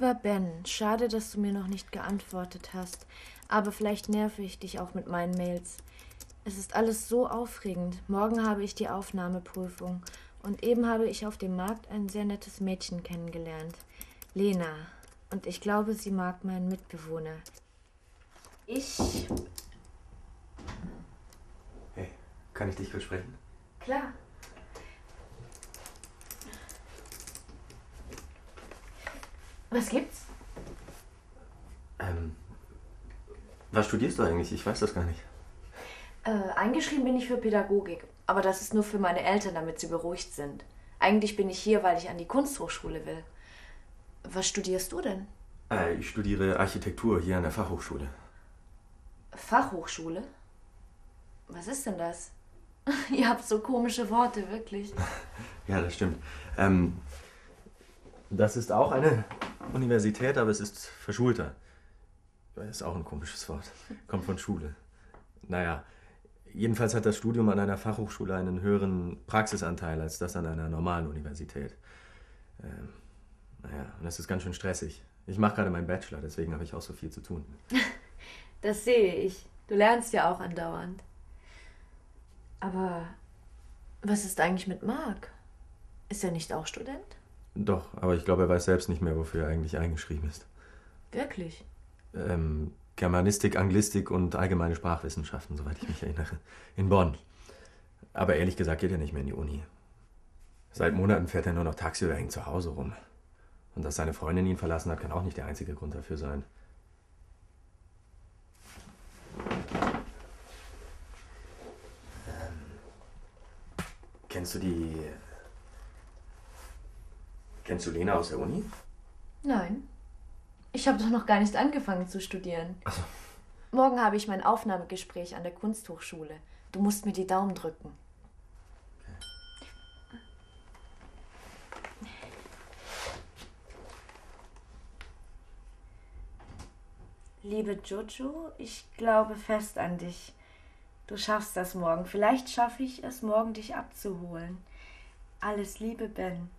Lieber Ben, schade, dass du mir noch nicht geantwortet hast, aber vielleicht nerve ich dich auch mit meinen Mails. Es ist alles so aufregend. Morgen habe ich die Aufnahmeprüfung. Und eben habe ich auf dem Markt ein sehr nettes Mädchen kennengelernt. Lena. Und ich glaube, sie mag meinen Mitbewohner. Ich. Hey, kann ich dich versprechen? Klar. Was gibt's? Ähm, was studierst du eigentlich? Ich weiß das gar nicht. Äh, eingeschrieben bin ich für Pädagogik. Aber das ist nur für meine Eltern, damit sie beruhigt sind. Eigentlich bin ich hier, weil ich an die Kunsthochschule will. Was studierst du denn? Äh, ich studiere Architektur hier an der Fachhochschule. Fachhochschule? Was ist denn das? Ihr habt so komische Worte, wirklich. Ja, das stimmt. Ähm, das ist auch eine Universität, aber es ist verschulter. Das ist auch ein komisches Wort. Kommt von Schule. Naja, jedenfalls hat das Studium an einer Fachhochschule einen höheren Praxisanteil als das an einer normalen Universität. Ähm, naja, und das ist ganz schön stressig. Ich mache gerade meinen Bachelor, deswegen habe ich auch so viel zu tun. Das sehe ich. Du lernst ja auch andauernd. Aber was ist eigentlich mit Marc? Ist er nicht auch Student? Doch, aber ich glaube, er weiß selbst nicht mehr, wofür er eigentlich eingeschrieben ist. Wirklich? Ähm, Germanistik, Anglistik und allgemeine Sprachwissenschaften, soweit ich mich erinnere. In Bonn. Aber ehrlich gesagt geht er nicht mehr in die Uni. Seit Monaten fährt er nur noch Taxi oder hängt zu Hause rum. Und dass seine Freundin ihn verlassen hat, kann auch nicht der einzige Grund dafür sein. Ähm, kennst du die. Kennst du Lena aus der Uni? Nein. Ich habe doch noch gar nicht angefangen zu studieren. Also. Morgen habe ich mein Aufnahmegespräch an der Kunsthochschule. Du musst mir die Daumen drücken. Liebe Jojo, ich glaube fest an dich. Du schaffst das morgen. Vielleicht schaffe ich es morgen, dich abzuholen. Alles Liebe, Ben.